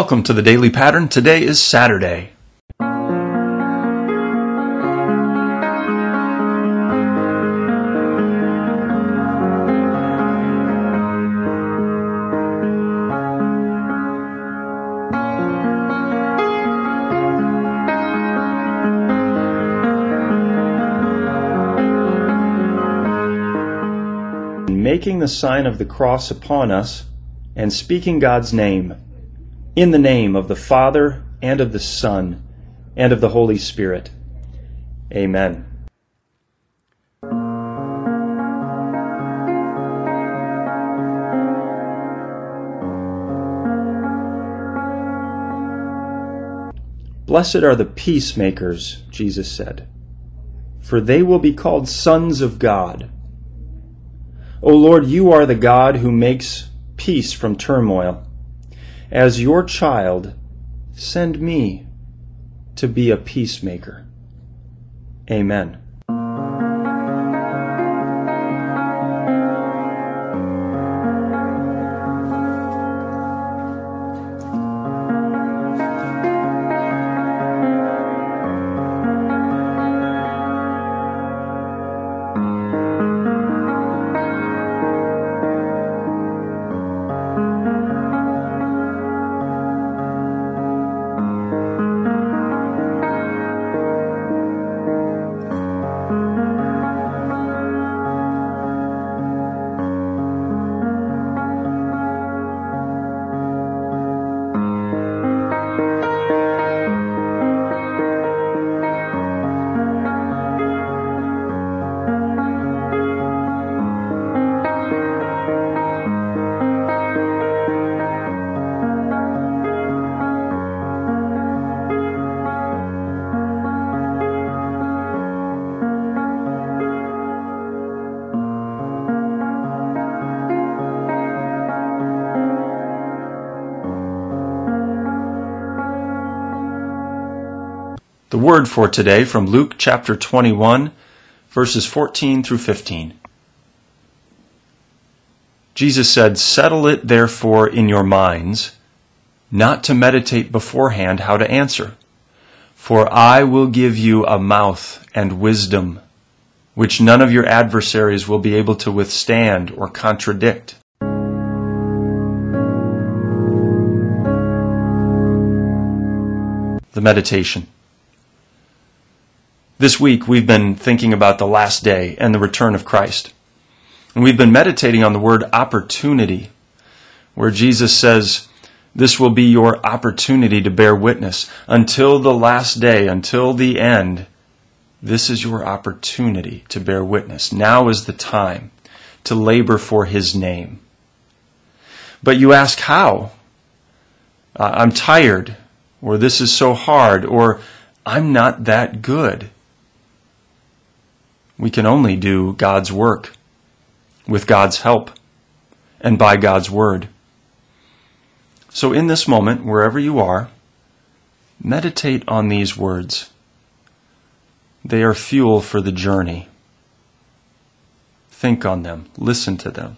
Welcome to the Daily Pattern. Today is Saturday. Making the sign of the cross upon us and speaking God's name. In the name of the Father, and of the Son, and of the Holy Spirit. Amen. Blessed are the peacemakers, Jesus said, for they will be called sons of God. O Lord, you are the God who makes peace from turmoil. As your child, send me to be a peacemaker. Amen. The word for today from Luke chapter 21, verses 14 through 15. Jesus said, Settle it therefore in your minds, not to meditate beforehand how to answer. For I will give you a mouth and wisdom, which none of your adversaries will be able to withstand or contradict. The meditation. This week, we've been thinking about the last day and the return of Christ. And we've been meditating on the word opportunity, where Jesus says, This will be your opportunity to bear witness. Until the last day, until the end, this is your opportunity to bear witness. Now is the time to labor for His name. But you ask, how? I'm tired, or this is so hard, or I'm not that good. We can only do God's work with God's help and by God's word. So, in this moment, wherever you are, meditate on these words. They are fuel for the journey. Think on them, listen to them.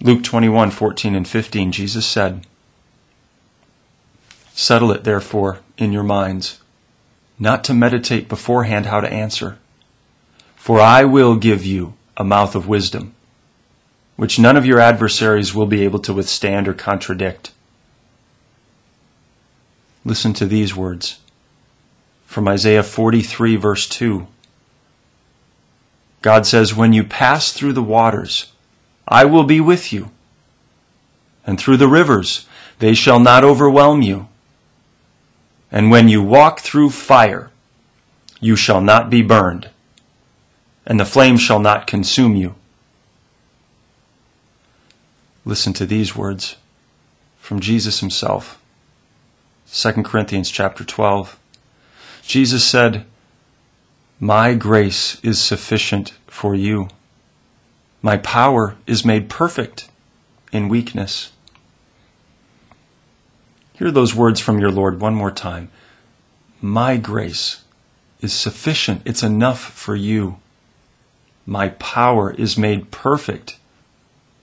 Luke 21, 14 and 15, Jesus said, Settle it, therefore, in your minds, not to meditate beforehand how to answer. For I will give you a mouth of wisdom, which none of your adversaries will be able to withstand or contradict. Listen to these words from Isaiah 43, verse 2. God says, When you pass through the waters, I will be with you. And through the rivers, they shall not overwhelm you. And when you walk through fire, you shall not be burned, and the flame shall not consume you. Listen to these words from Jesus himself. 2 Corinthians chapter 12. Jesus said, My grace is sufficient for you. My power is made perfect in weakness. Hear those words from your Lord one more time. My grace is sufficient. It's enough for you. My power is made perfect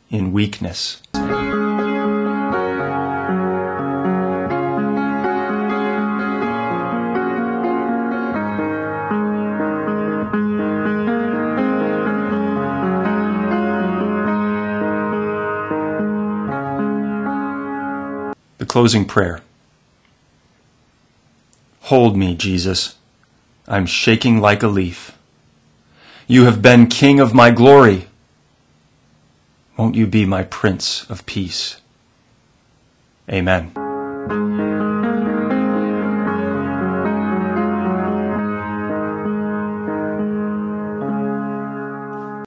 in weakness. Closing prayer. Hold me, Jesus. I'm shaking like a leaf. You have been King of my glory. Won't you be my Prince of Peace? Amen.